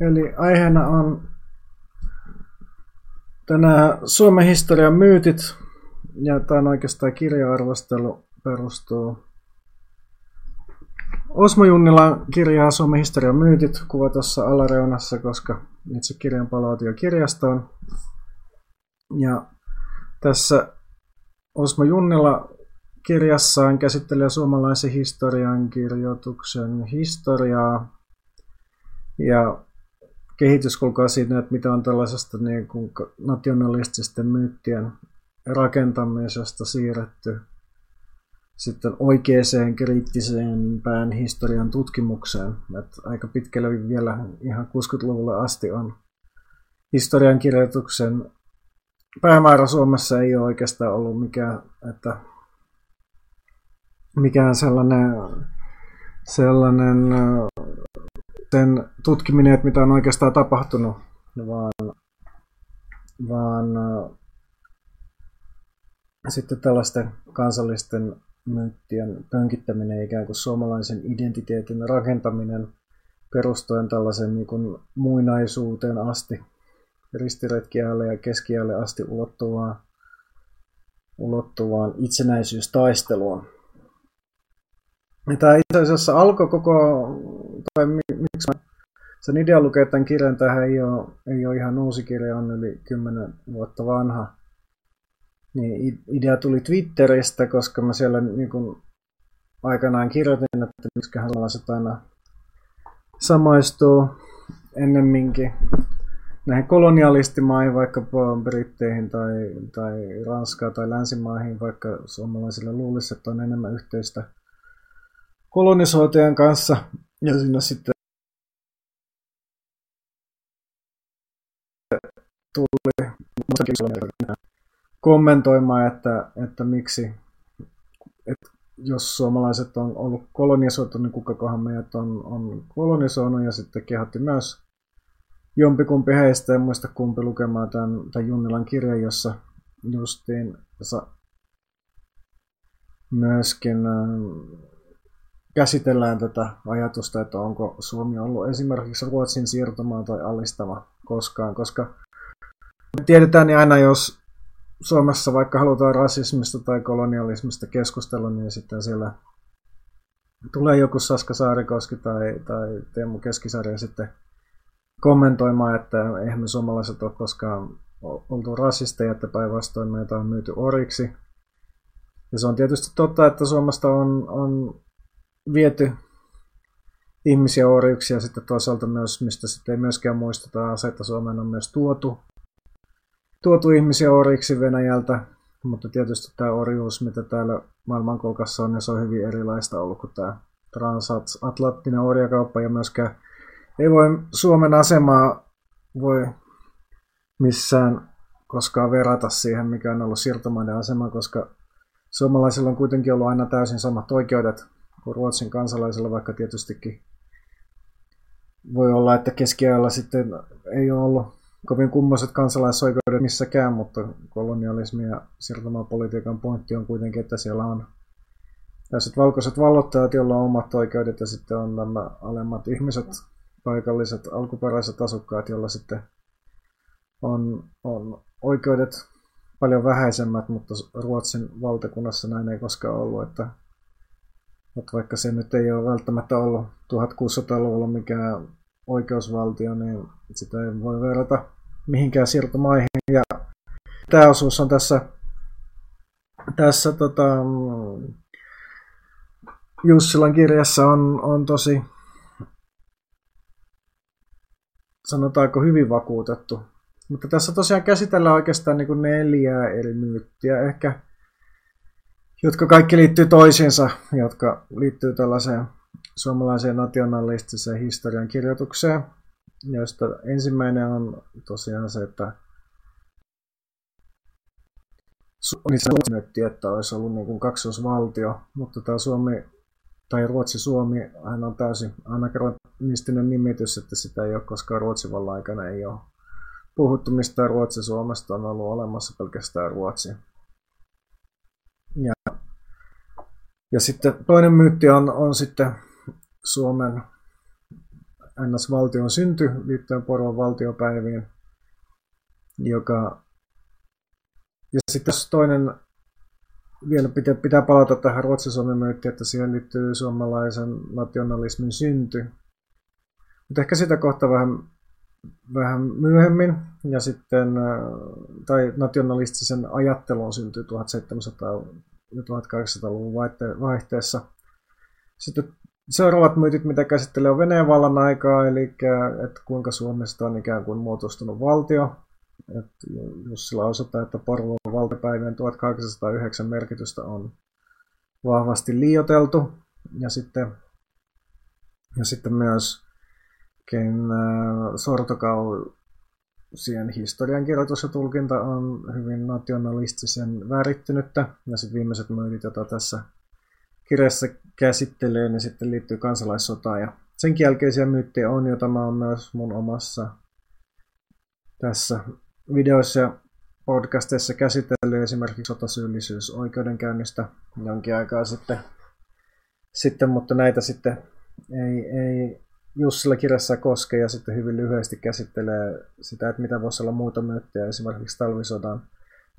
Eli aiheena on tänään Suomen historian myytit, ja tämä on oikeastaan kirja-arvostelu perustuu Osmo Junnilan kirjaa Suomen historian myytit, kuva tuossa alareunassa, koska itse kirjan palautin jo kirjastoon. Ja tässä Osmo Junnila kirjassaan käsittelee suomalaisen historian kirjoituksen historiaa ja kehityskulkua siinä, että mitä on tällaisesta niin kuin nationalististen myyttien rakentamisesta siirretty sitten oikeaan kriittiseen pään historian tutkimukseen. Että aika pitkälle vielä ihan 60-luvulle asti on historian kirjoituksen päämäärä Suomessa ei ole oikeastaan ollut mikään, että mikään sellainen, sellainen sen tutkiminen, että mitä on oikeastaan tapahtunut, vaan, vaan sitten tällaisten kansallisten myyttien pönkittäminen, ikään kuin suomalaisen identiteetin rakentaminen perustuen tällaisen niin muinaisuuteen asti, ristiretkiälle ja keskiälle asti ulottuvaan, ulottuvaan itsenäisyystaisteluun. Ja tämä itse asiassa alkoi koko, tai miksi mä sen idea lukea tämän kirjan, tähän ei ole, ei ole ihan uusi kirja, on yli 10 vuotta vanha. Niin idea tuli Twitteristä, koska mä siellä niin kuin aikanaan kirjoitin, että miksiköhän sellaiset aina samaistuu ennemminkin näihin kolonialistimaihin, vaikkapa Britteihin tai, tai Ranskaan tai länsimaihin, vaikka suomalaisille luulisi, että on enemmän yhteistä kolonisoitajan kanssa. Ja siinä sitten tuli kommentoimaan, että, että miksi, että jos suomalaiset on ollut kolonisoitu, niin kukakohan meidät on, on kolonisoinut ja sitten kehotti myös jompikumpi heistä, en muista kumpi lukemaan tämän, tämän Junnilan kirjan, jossa justiin myöskin äh, käsitellään tätä ajatusta, että onko Suomi ollut esimerkiksi Ruotsin siirtomaa tai alistava koskaan, koska tiedetään niin aina, jos Suomessa vaikka halutaan rasismista tai kolonialismista keskustella, niin sitten siellä tulee joku Saska Saarikoski tai, tai Teemu Keskisarja sitten kommentoimaan, että eihän me suomalaiset ole koskaan oltu rasisteja, että päinvastoin meitä on myyty oriksi. Ja se on tietysti totta, että Suomesta on, on viety ihmisiä orjuksi ja sitten toisaalta myös, mistä sitten ei myöskään muisteta, että Suomeen on myös tuotu, tuotu ihmisiä orjiksi Venäjältä, mutta tietysti tämä orjuus, mitä täällä maailmankolkassa on, niin se on hyvin erilaista ollut kuin tämä transatlanttinen orjakauppa ja myöskään ei voi Suomen asemaa voi missään koskaan verrata siihen, mikä on ollut siirtomaiden asema, koska suomalaisilla on kuitenkin ollut aina täysin samat oikeudet kuin Ruotsin kansalaisilla, vaikka tietystikin voi olla, että keskiajalla sitten ei ole ollut kovin kummoiset kansalaisoikeudet missäkään, mutta kolonialismi ja siirtomaapolitiikan pointti on kuitenkin, että siellä on tällaiset valkoiset vallottajat, joilla on omat oikeudet ja sitten on nämä alemmat ihmiset, paikalliset alkuperäiset asukkaat, joilla sitten on, on oikeudet paljon vähäisemmät, mutta Ruotsin valtakunnassa näin ei koskaan ollut, että mutta vaikka se nyt ei ole välttämättä ollut 1600-luvulla mikään oikeusvaltio, niin sitä ei voi verrata mihinkään siirtomaihin. Ja tämä osuus on tässä, tässä tota, Jussilan kirjassa on, on tosi, sanotaanko hyvin vakuutettu. Mutta tässä tosiaan käsitellään oikeastaan niin kuin neljää eri myyttiä. Ehkä jotka kaikki liittyy toisiinsa, jotka liittyy tällaiseen suomalaiseen nationalistiseen historian kirjoitukseen, joista ensimmäinen on tosiaan se, että Suomi että olisi ollut niin kuin kaksoisvaltio, mutta tämä Suomi tai Ruotsi-Suomi hän on täysin anakronistinen nimitys, että sitä ei ole koskaan Ruotsin vallan aikana ei ole puhuttu mistään Ruotsi-Suomesta, on ollut olemassa pelkästään Ruotsi. Ja, ja sitten toinen myytti on, on sitten Suomen NS-valtion synty liittyen Porvon valtiopäiviin, joka ja sitten toinen vielä pitää, pitää palata tähän Ruotsi-Suomen myyttiin, että siihen liittyy suomalaisen nationalismin synty. Mutta ehkä sitä kohta vähän, vähän myöhemmin, ja sitten, äh, tai nationalistisen ajattelun syntyy 1700- ja 1800-luvun vaihteessa. Sitten seuraavat myytit, mitä käsittelee, on Venäjän aikaa, eli että kuinka Suomesta on ikään kuin muodostunut valtio, et Jussila osoittaa, että Porvoon valtapäivien 1809 merkitystä on vahvasti liioteltu. Ja sitten, ja sitten myös Ken äh, Sortokausien historiankirjoitus ja tulkinta on hyvin nationalistisen värittynyttä. Ja sitten viimeiset myytit, joita tässä kirjassa käsittelee, niin sitten liittyy kansalaissotaan. Ja sen jälkeisiä myyttejä on, joita mä oon myös mun omassa tässä videoissa ja podcasteissa käsitellyt esimerkiksi sotasyyllisyys oikeudenkäynnistä jonkin aikaa sitten, sitten mutta näitä sitten ei, ei Jussilla kirjassa koske ja sitten hyvin lyhyesti käsittelee sitä, että mitä voisi olla muuta myyttejä esimerkiksi talvisodan.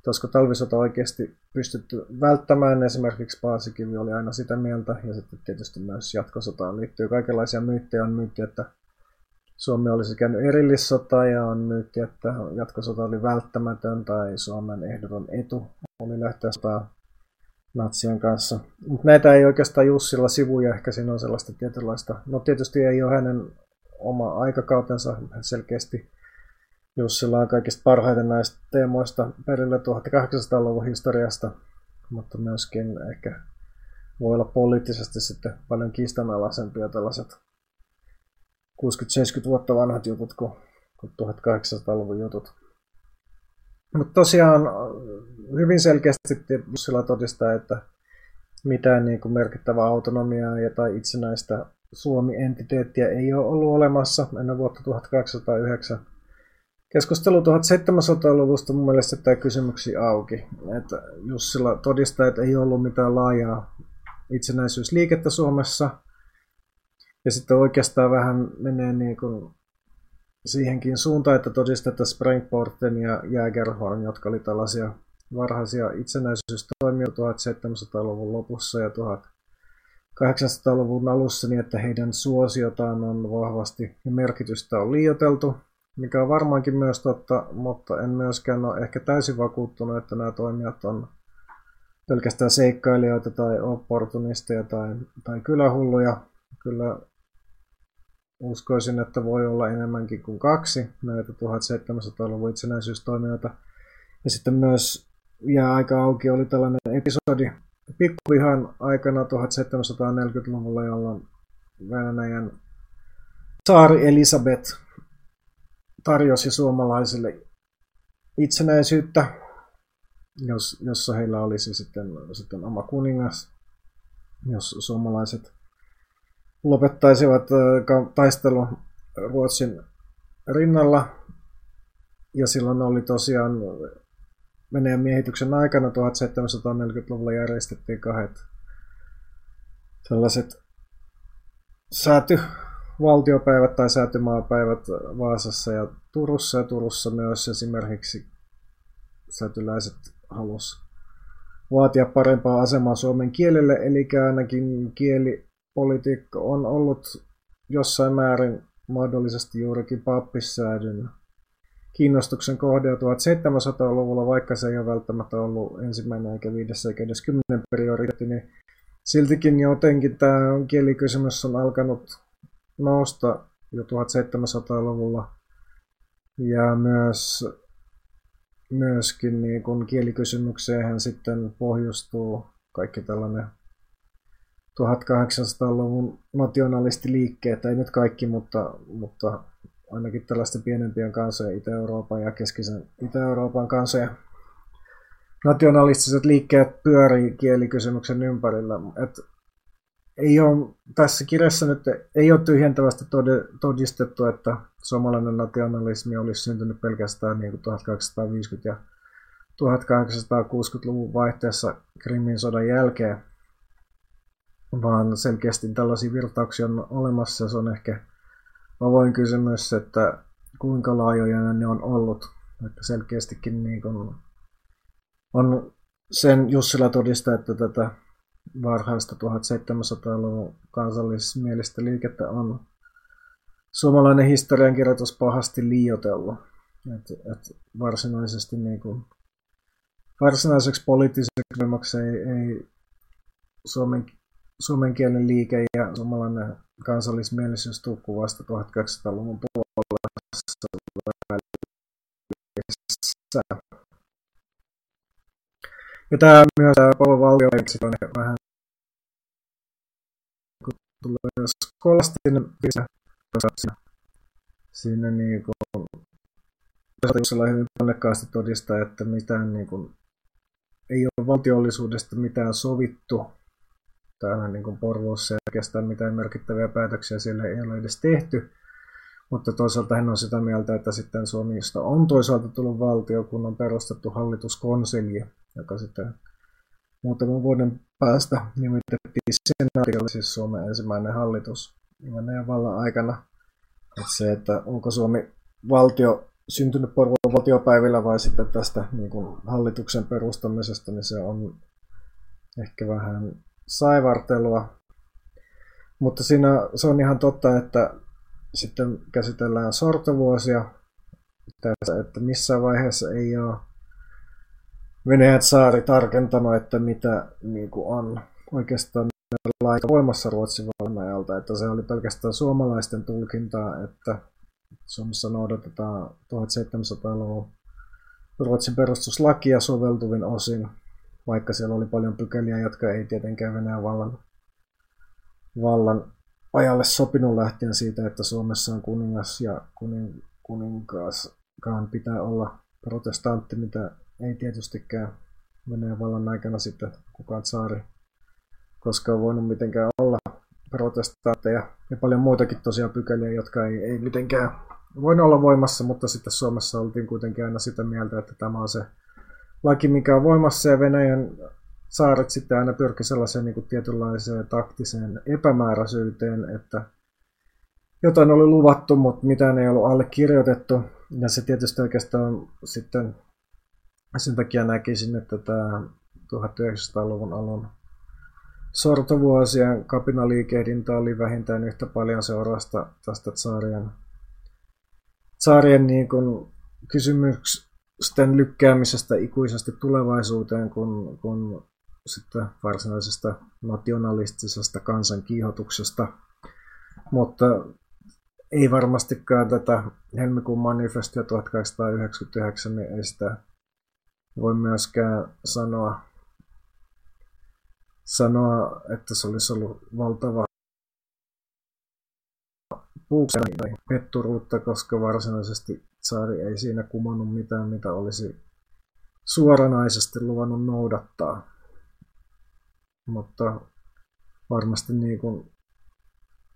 Olisiko talvisota oikeasti pystytty välttämään, esimerkiksi Paasikivi oli aina sitä mieltä, ja sitten tietysti myös jatkosotaan liittyy kaikenlaisia myyttejä. On myytti, että Suomi olisi käynyt erillissota ja on myytti, että jatkosota oli välttämätön tai Suomen ehdoton etu oli lähteä sotaan natsien kanssa. Mutta näitä ei oikeastaan Jussilla sivuja, ehkä siinä on sellaista tietynlaista, no tietysti ei ole hänen oma aikakautensa selkeästi. Jussilla on kaikista parhaiten näistä teemoista perillä 1800-luvun historiasta, mutta myöskin ehkä voi olla poliittisesti sitten paljon kiistanalaisempia tällaiset 60-70 vuotta vanhat jutut kuin, kuin 1800-luvun jutut. Mutta tosiaan hyvin selkeästi Jussila todistaa, että mitään niin kuin merkittävää autonomiaa ja tai itsenäistä Suomi-entiteettiä ei ole ollut olemassa ennen vuotta 1809. Keskustelu 1700-luvusta mun mielestä tämä kysymyksiä auki. Että Jussila todistaa, että ei ollut mitään laajaa itsenäisyysliikettä Suomessa – ja sitten oikeastaan vähän menee niin kuin siihenkin suuntaan, että todistetaan Springporten ja Jägerhorn, jotka oli tällaisia varhaisia itsenäisyystoimia 1700-luvun lopussa ja 1800-luvun alussa, niin että heidän suosiotaan on vahvasti ja merkitystä on liioteltu, mikä on varmaankin myös totta, mutta en myöskään ole ehkä täysin vakuuttunut, että nämä toimijat on pelkästään seikkailijoita tai opportunisteja tai, tai kylähulluja. Kyllä uskoisin, että voi olla enemmänkin kuin kaksi näitä 1700-luvun itsenäisyystoimijoita. Ja sitten myös jää aika auki oli tällainen episodi pikkuvihan aikana 1740-luvulla, jolloin Venäjän saari Elisabeth tarjosi suomalaisille itsenäisyyttä, jos, jossa heillä olisi sitten, sitten oma kuningas, jos suomalaiset lopettaisivat taistelun Ruotsin rinnalla. Ja silloin oli tosiaan Venäjän miehityksen aikana 1740-luvulla järjestettiin kahdet tällaiset säätyvaltiopäivät tai säätymaapäivät Vaasassa ja Turussa. Ja Turussa myös esimerkiksi säätyläiset halus vaatia parempaa asemaa suomen kielelle, eli ainakin kieli politiikka on ollut jossain määrin mahdollisesti juurikin pappissäädyn kiinnostuksen kohde 1700-luvulla, vaikka se ei ole välttämättä ollut ensimmäinen eikä viides eikä edes kymmenen prioriteetti, niin siltikin jotenkin tämä kielikysymys on alkanut nousta jo 1700-luvulla. Ja myös, myöskin niin kun kielikysymykseen sitten pohjustuu kaikki tällainen 1800-luvun nationalistiliikkeet, ei nyt kaikki, mutta, mutta ainakin tällaisten pienempien kansojen, Itä-Euroopan ja keskisen Itä-Euroopan kansojen nationalistiset liikkeet pyörii kielikysymyksen ympärillä. Et ei ole, tässä kirjassa nyt ei ole tyhjentävästi todistettu, että suomalainen nationalismi olisi syntynyt pelkästään niin kuin 1850- ja 1860-luvun vaihteessa Krimin sodan jälkeen vaan selkeästi tällaisia virtauksia on olemassa. Se on ehkä avoin kysymys, että kuinka laajoja ne on ollut. Että selkeästikin niin kuin on sen Jussila todista, että tätä varhaista 1700-luvun kansallismielistä liikettä on suomalainen historiankirjoitus pahasti liiotellut. Et, et varsinaisesti niin kuin, varsinaiseksi poliittiseksi ei, ei suomen, suomen kielen liike ja suomalainen kansallismielisyys tukku vasta 1200-luvun puolessa ja tämä myös Paavo Valtio on vähän kun tulee skolastinen siinä, siinä niin kuin, hyvin ponnekkaasti todistaa, että mitään niin kuin, ei ole valtiollisuudesta mitään sovittu. Täällä niin kuin Porvoossa oikeastaan mitään merkittäviä päätöksiä siellä ei ole edes tehty. Mutta toisaalta hän on sitä mieltä, että sitten Suomesta on toisaalta tullut valtio, kun on perustettu hallituskonsilje, joka sitten muutaman vuoden päästä nimitettiin senaatilla, siis Suomen ensimmäinen hallitus Venäjän vallan aikana. Että se, että onko Suomi valtio syntynyt Porvoon valtiopäivillä vai sitten tästä niin kuin hallituksen perustamisesta, niin se on ehkä vähän saivartelua. Mutta siinä se on ihan totta, että sitten käsitellään sortovuosia, tässä, että missään vaiheessa ei ole Venäjät saari tarkentanut, että mitä niin kuin on oikeastaan laita voimassa Ruotsin vallan ajalta, että se oli pelkästään suomalaisten tulkintaa, että Suomessa noudatetaan 1700-luvun Ruotsin perustuslakia soveltuvin osin, vaikka siellä oli paljon pykäliä, jotka ei tietenkään Venäjän vallan, vallan ajalle sopinut lähtien siitä, että Suomessa on kuningas ja kuning, kuninkaaskaan pitää olla protestantti, mitä ei tietystikään Venäjän vallan aikana sitten kukaan saari koskaan voinut mitenkään olla protestaatteja ja paljon muitakin tosiaan pykäliä, jotka ei, ei mitenkään voinut olla voimassa, mutta sitten Suomessa oltiin kuitenkin aina sitä mieltä, että tämä on se laki, mikä on voimassa ja Venäjän saaret sitten aina pyrki sellaiseen niin kuin tietynlaiseen taktiseen epämääräisyyteen, että jotain oli luvattu, mutta mitään ei ollut allekirjoitettu. Ja se tietysti oikeastaan sitten sen takia näkisin, että tämä 1900-luvun alun sortovuosien kapinaliikehdintä oli vähintään yhtä paljon seurasta tästä tsaarien, tsaarien niin kuin kysymysten lykkäämisestä ikuisesti tulevaisuuteen, kun, kun sitten varsinaisesta nationalistisesta kansankiihotuksesta. Mutta ei varmastikaan tätä helmikuun manifestia 1899, niin ei sitä voi myöskään sanoa, sanoa että se olisi ollut valtava puuksen tai petturuutta, koska varsinaisesti saari ei siinä kumannut mitään, mitä olisi suoranaisesti luvannut noudattaa. Mutta varmasti niin kuin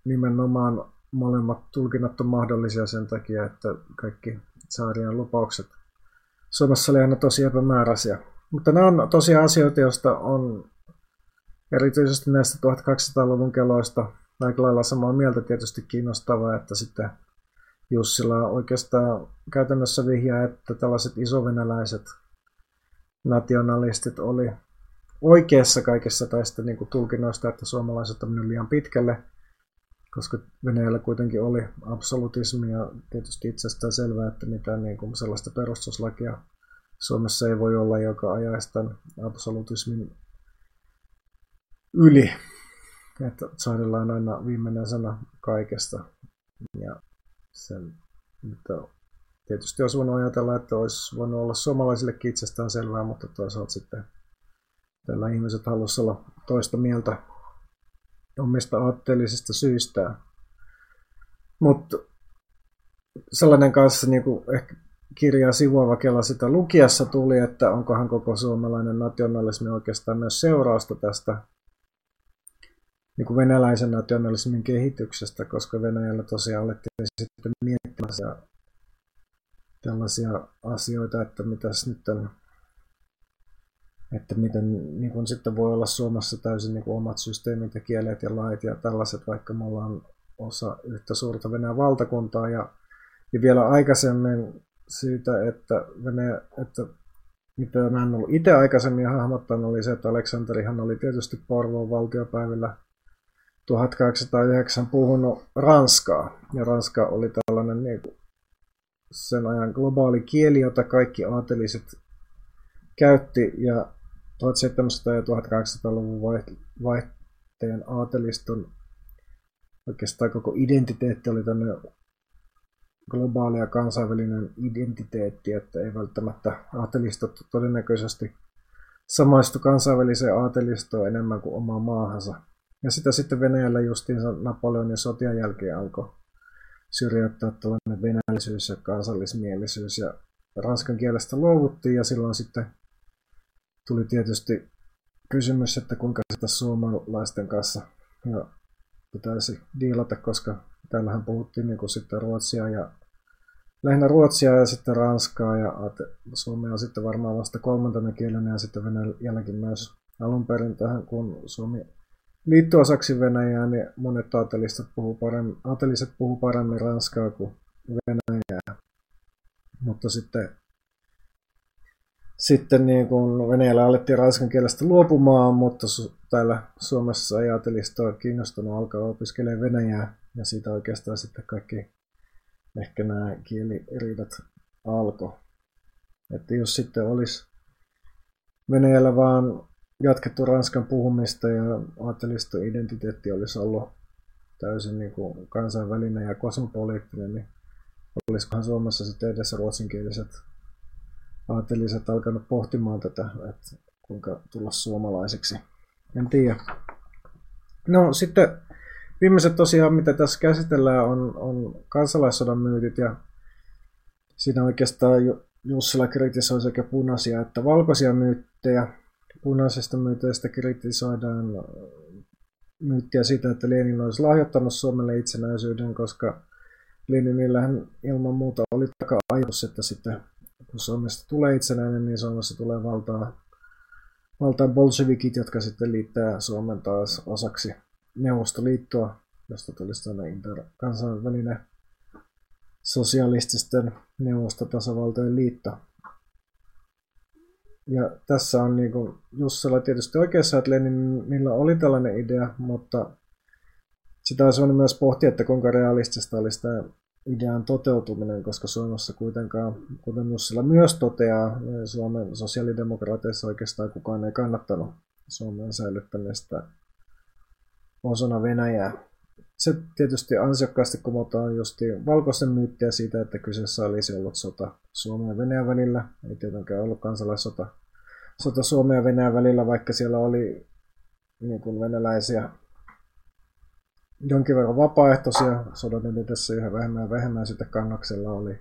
nimenomaan molemmat tulkinnat on mahdollisia sen takia, että kaikki saarien lupaukset Suomessa oli aina tosi epämääräisiä. Mutta nämä on tosiaan asioita, joista on erityisesti näistä 1200-luvun keloista aika lailla samaa mieltä tietysti kiinnostavaa, että sitten Jussila oikeastaan käytännössä vihjaa, että tällaiset isovenäläiset nationalistit oli oikeassa kaikessa tästä niin kuin tulkinnoista, että suomalaiset on liian pitkälle, koska Venäjällä kuitenkin oli absolutismi ja tietysti itsestään selvää, että mitään niin kuin sellaista perustuslakia Suomessa ei voi olla, joka ajaisi tämän absolutismin yli. Että saarilla on aina viimeinen sana kaikesta. Ja sen, että tietysti olisi voinut ajatella, että olisi voinut olla suomalaisillekin itsestään selvää, mutta toisaalta sitten tällä ihmiset halusivat olla toista mieltä omista aatteellisista syistä. Mutta sellainen kanssa niin kuin ehkä kirjaa sivuava kela sitä lukiessa tuli, että onkohan koko suomalainen nationalismi oikeastaan myös seurausta tästä niin kuin venäläisen nationalismin kehityksestä, koska Venäjällä tosiaan alettiin sitten miettimään tällaisia asioita, että mitäs nyt on, että miten niin kuin sitten voi olla Suomessa täysin niin kuin omat systeemit ja kielet ja lait ja tällaiset, vaikka me ollaan osa yhtä suurta Venäjän valtakuntaa. Ja, ja vielä aikaisemmin siitä, että Venäjä, että mitä mä en ollut itse aikaisemmin hahmottanut, oli se, että Aleksanterihan oli tietysti Porvoon valtiopäivillä 1809 puhunut Ranskaa. Ja Ranska oli tällainen niin kuin sen ajan globaali kieli, jota kaikki aateliset käytti. Ja 1700- ja 1800-luvun vaihteen aateliston oikeastaan koko identiteetti oli tämmöinen globaali ja kansainvälinen identiteetti, että ei välttämättä aatelistot todennäköisesti samaistu kansainväliseen aatelistoon enemmän kuin omaan maahansa. Ja sitä sitten Venäjällä justiinsa Napoleonin sotien jälkeen alkoi syrjäyttää tällainen venäläisyys ja kansallismielisyys. Ja ranskan kielestä luovuttiin ja silloin sitten tuli tietysti kysymys, että kuinka sitä suomalaisten kanssa ja pitäisi diilata, koska täällähän puhuttiin niin kuin sitten ruotsia ja lähinnä ruotsia ja sitten ranskaa ja suomea on sitten varmaan vasta kolmantena kielenä ja sitten Venäjälläkin myös alun perin tähän, kun Suomi liittyi osaksi Venäjää, niin monet aateliset puhuu paremmin, aateliset puhuu paremmin ranskaa kuin Venäjää. Mutta sitten, sitten niin kun Venäjällä alettiin ranskan kielestä luopumaan, mutta su- täällä Suomessa ei aatelista ole kiinnostunut alkaa opiskelemaan Venäjää. Ja siitä oikeastaan sitten kaikki ehkä nämä kieliriidat alkoi. Että jos sitten olisi Venäjällä vaan jatkettu Ranskan puhumista ja aatteliston identiteetti olisi ollut täysin niin kuin kansainvälinen ja kosmopoliittinen, niin olisikohan Suomessa sitten edessä ruotsinkieliset aatteliset alkanut pohtimaan tätä, että kuinka tulla suomalaiseksi. En tiedä. No sitten viimeiset tosiaan, mitä tässä käsitellään, on, on kansalaissodan myytit ja siinä oikeastaan Jussila kritisoi sekä punaisia että valkoisia myyttejä punaisesta myyteistä kritisoidaan myyttiä siitä, että Lenin olisi lahjoittanut Suomelle itsenäisyyden, koska Leninillähän ilman muuta oli taka-ajatus, että sitten kun Suomesta tulee itsenäinen, niin Suomessa tulee valtaa, valtaa bolshevikit, jotka sitten liittää Suomen taas osaksi Neuvostoliittoa, josta tulisi tällainen kansainvälinen sosialististen neuvostotasavaltojen liitto. Ja tässä on niin kuin Jussala tietysti oikeassa, että Leninillä oli tällainen idea, mutta sitä olisi voinut myös pohtia, että kuinka realistista olisi tämä idean toteutuminen, koska Suomessa kuitenkaan, kuten Jussila myös toteaa, Suomen sosiaalidemokraateissa oikeastaan kukaan ei kannattanut Suomen säilyttämistä osana Venäjää se tietysti ansiokkaasti kumotaan justi valkoisen myyttiä siitä, että kyseessä olisi ollut sota Suomen ja Venäjän välillä. Ei tietenkään ollut kansalaissota sota Suomen ja Venäjän välillä, vaikka siellä oli niin kuin venäläisiä jonkin verran vapaaehtoisia sodan edetessä yhä vähemmän ja vähemmän. Sitten kannaksella oli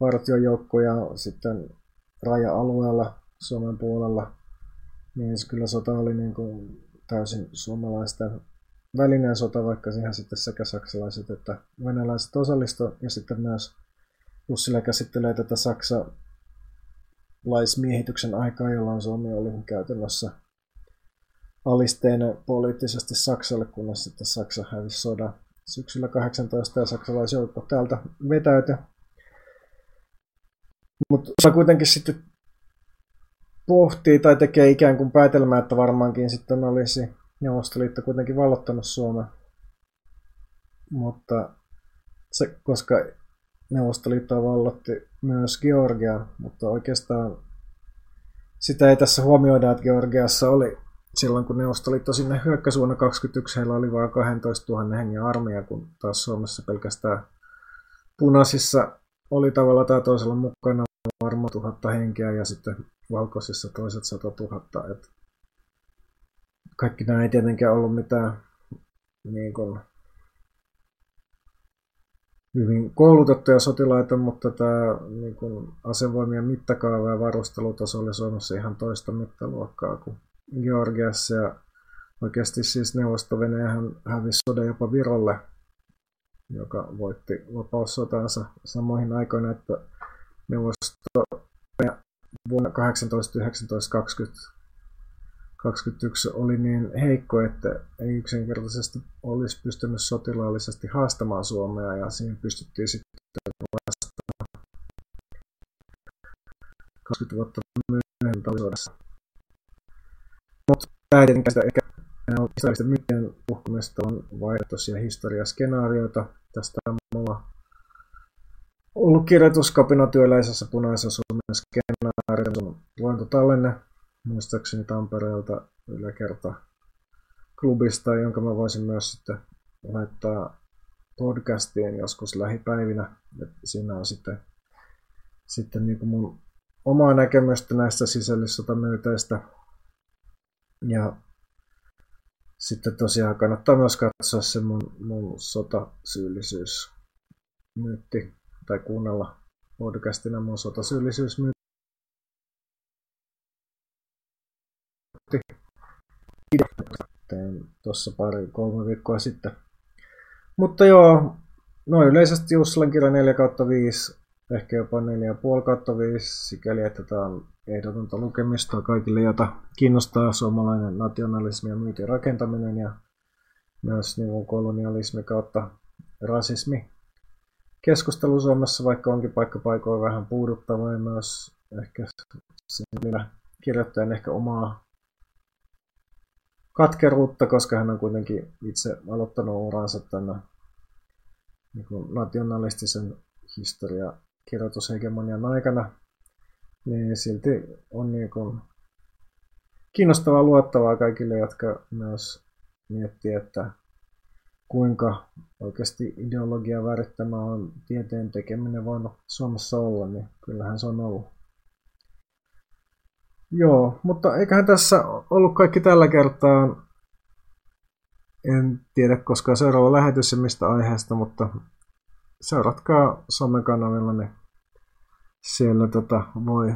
vartiojoukkoja sitten raja-alueella Suomen puolella. Niin kyllä sota oli niin kuin täysin suomalaisten välinen sota, vaikka siihen sitten sekä saksalaiset että venäläiset osallistu, ja sitten myös Jussila käsittelee tätä Saksa laismiehityksen aikaa, jolloin Suomi oli käytännössä alisteinen poliittisesti Saksalle, kunnes sitten Saksa hävisi sodan syksyllä 18 ja saksalaisjoukko täältä vetäytyi. Mutta kuitenkin sitten pohtii tai tekee ikään kuin päätelmää, että varmaankin sitten olisi Neuvostoliitto kuitenkin vallottanut Suomen. Mutta se, koska Neuvostoliitto vallotti myös Georgia, mutta oikeastaan sitä ei tässä huomioida, että Georgiassa oli silloin, kun Neuvostoliitto sinne hyökkäsi vuonna 2021, heillä oli vain 12 000 hengen armeija, kun taas Suomessa pelkästään punaisissa oli tavalla tai toisella mukana varmaan tuhatta henkeä ja sitten valkoisissa toiset 100 000. Että kaikki nämä ei tietenkään ollut mitään niin kuin, hyvin koulutettuja sotilaita, mutta tämä niin kuin, asevoimien mittakaava ja varustelutaso oli Suomessa ihan toista mittaluokkaa kuin Georgiassa. Ja oikeasti siis neuvosto hävisi sodan jopa Virolle, joka voitti vapaussotansa samoihin aikoina, että neuvosto vuonna 1819-20 21 oli niin heikko, että ei yksinkertaisesti olisi pystynyt sotilaallisesti haastamaan Suomea ja siihen pystyttiin sitten vasta 20 vuotta myöhemmin talvisodassa. Mutta tämä tietenkään sitä ehkä historiallisten myyttien on vaihtoisia historiaskenaarioita. Tästä on mulla ollut kirjoituskapina työläisessä punaisessa Suomen skenaarioita luentotallenne muistaakseni Tampereelta yläkerta klubista, jonka mä voisin myös sitten laittaa podcastiin joskus lähipäivinä. Et siinä on sitten, sitten niin mun omaa näkemystä näistä sisällissotamyyteistä. Ja sitten tosiaan kannattaa myös katsoa se mun, mun sotasyyllisyysmyytti tai kuunnella podcastina mun sotasyyllisyysmyytti tein tuossa pari kolme viikkoa sitten. Mutta joo, noin yleisesti Jussalan kirja 4 kautta 5, ehkä jopa 4,5 kautta 5, sikäli että tämä on ehdotonta lukemista kaikille, jota kiinnostaa suomalainen nationalismi ja myytin rakentaminen ja myös niin kolonialismi kautta rasismi. Keskustelu Suomessa, vaikka onkin paikkapaikoin vähän puuduttava ja myös ehkä siinä kirjoittajan ehkä omaa katkeruutta, koska hän on kuitenkin itse aloittanut uransa tänne niin nationalistisen historia kirjoitushegemonian aikana, niin silti on niin kuin kiinnostavaa luottavaa kaikille, jotka myös miettii, että kuinka oikeasti ideologia värittämä on tieteen tekeminen voinut Suomessa olla, niin kyllähän se on ollut. Joo, mutta eiköhän tässä ollut kaikki tällä kertaa. En tiedä koska seuraava lähetys ja mistä aiheesta, mutta seuratkaa somekanavilla, niin siellä tota voi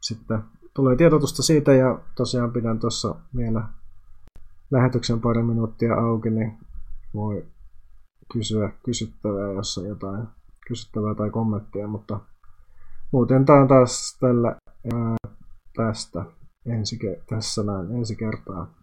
sitten tulee tiedotusta siitä ja tosiaan pidän tuossa vielä lähetyksen pari minuuttia auki, niin voi kysyä kysyttävää, jos on jotain kysyttävää tai kommenttia, mutta muuten tämä on taas tällä tästä ensi, tässä näin ensi kertaa.